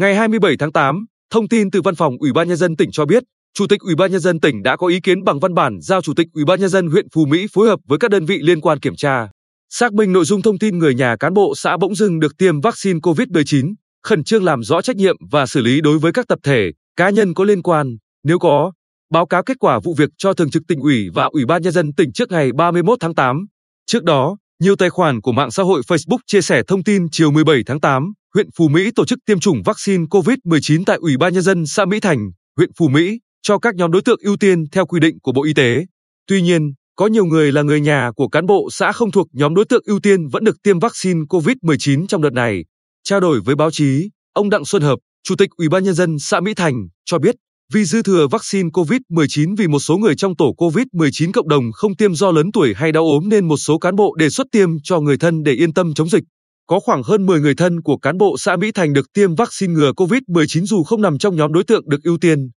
Ngày 27 tháng 8, thông tin từ Văn phòng Ủy ban nhân dân tỉnh cho biết, Chủ tịch Ủy ban nhân dân tỉnh đã có ý kiến bằng văn bản giao Chủ tịch Ủy ban nhân dân huyện Phú Mỹ phối hợp với các đơn vị liên quan kiểm tra, xác minh nội dung thông tin người nhà cán bộ xã bỗng dưng được tiêm vaccine COVID-19, khẩn trương làm rõ trách nhiệm và xử lý đối với các tập thể, cá nhân có liên quan, nếu có, báo cáo kết quả vụ việc cho Thường trực tỉnh ủy và Ủy ban nhân dân tỉnh trước ngày 31 tháng 8. Trước đó, nhiều tài khoản của mạng xã hội Facebook chia sẻ thông tin chiều 17 tháng 8, huyện Phú Mỹ tổ chức tiêm chủng vaccine COVID-19 tại Ủy ban nhân dân xã Mỹ Thành, huyện Phú Mỹ cho các nhóm đối tượng ưu tiên theo quy định của Bộ Y tế. Tuy nhiên, có nhiều người là người nhà của cán bộ xã không thuộc nhóm đối tượng ưu tiên vẫn được tiêm vaccine COVID-19 trong đợt này. Trao đổi với báo chí, ông Đặng Xuân Hợp, Chủ tịch Ủy ban nhân dân xã Mỹ Thành cho biết, vì dư thừa vaccine COVID-19 vì một số người trong tổ COVID-19 cộng đồng không tiêm do lớn tuổi hay đau ốm nên một số cán bộ đề xuất tiêm cho người thân để yên tâm chống dịch. Có khoảng hơn 10 người thân của cán bộ xã Mỹ Thành được tiêm vaccine ngừa COVID-19 dù không nằm trong nhóm đối tượng được ưu tiên.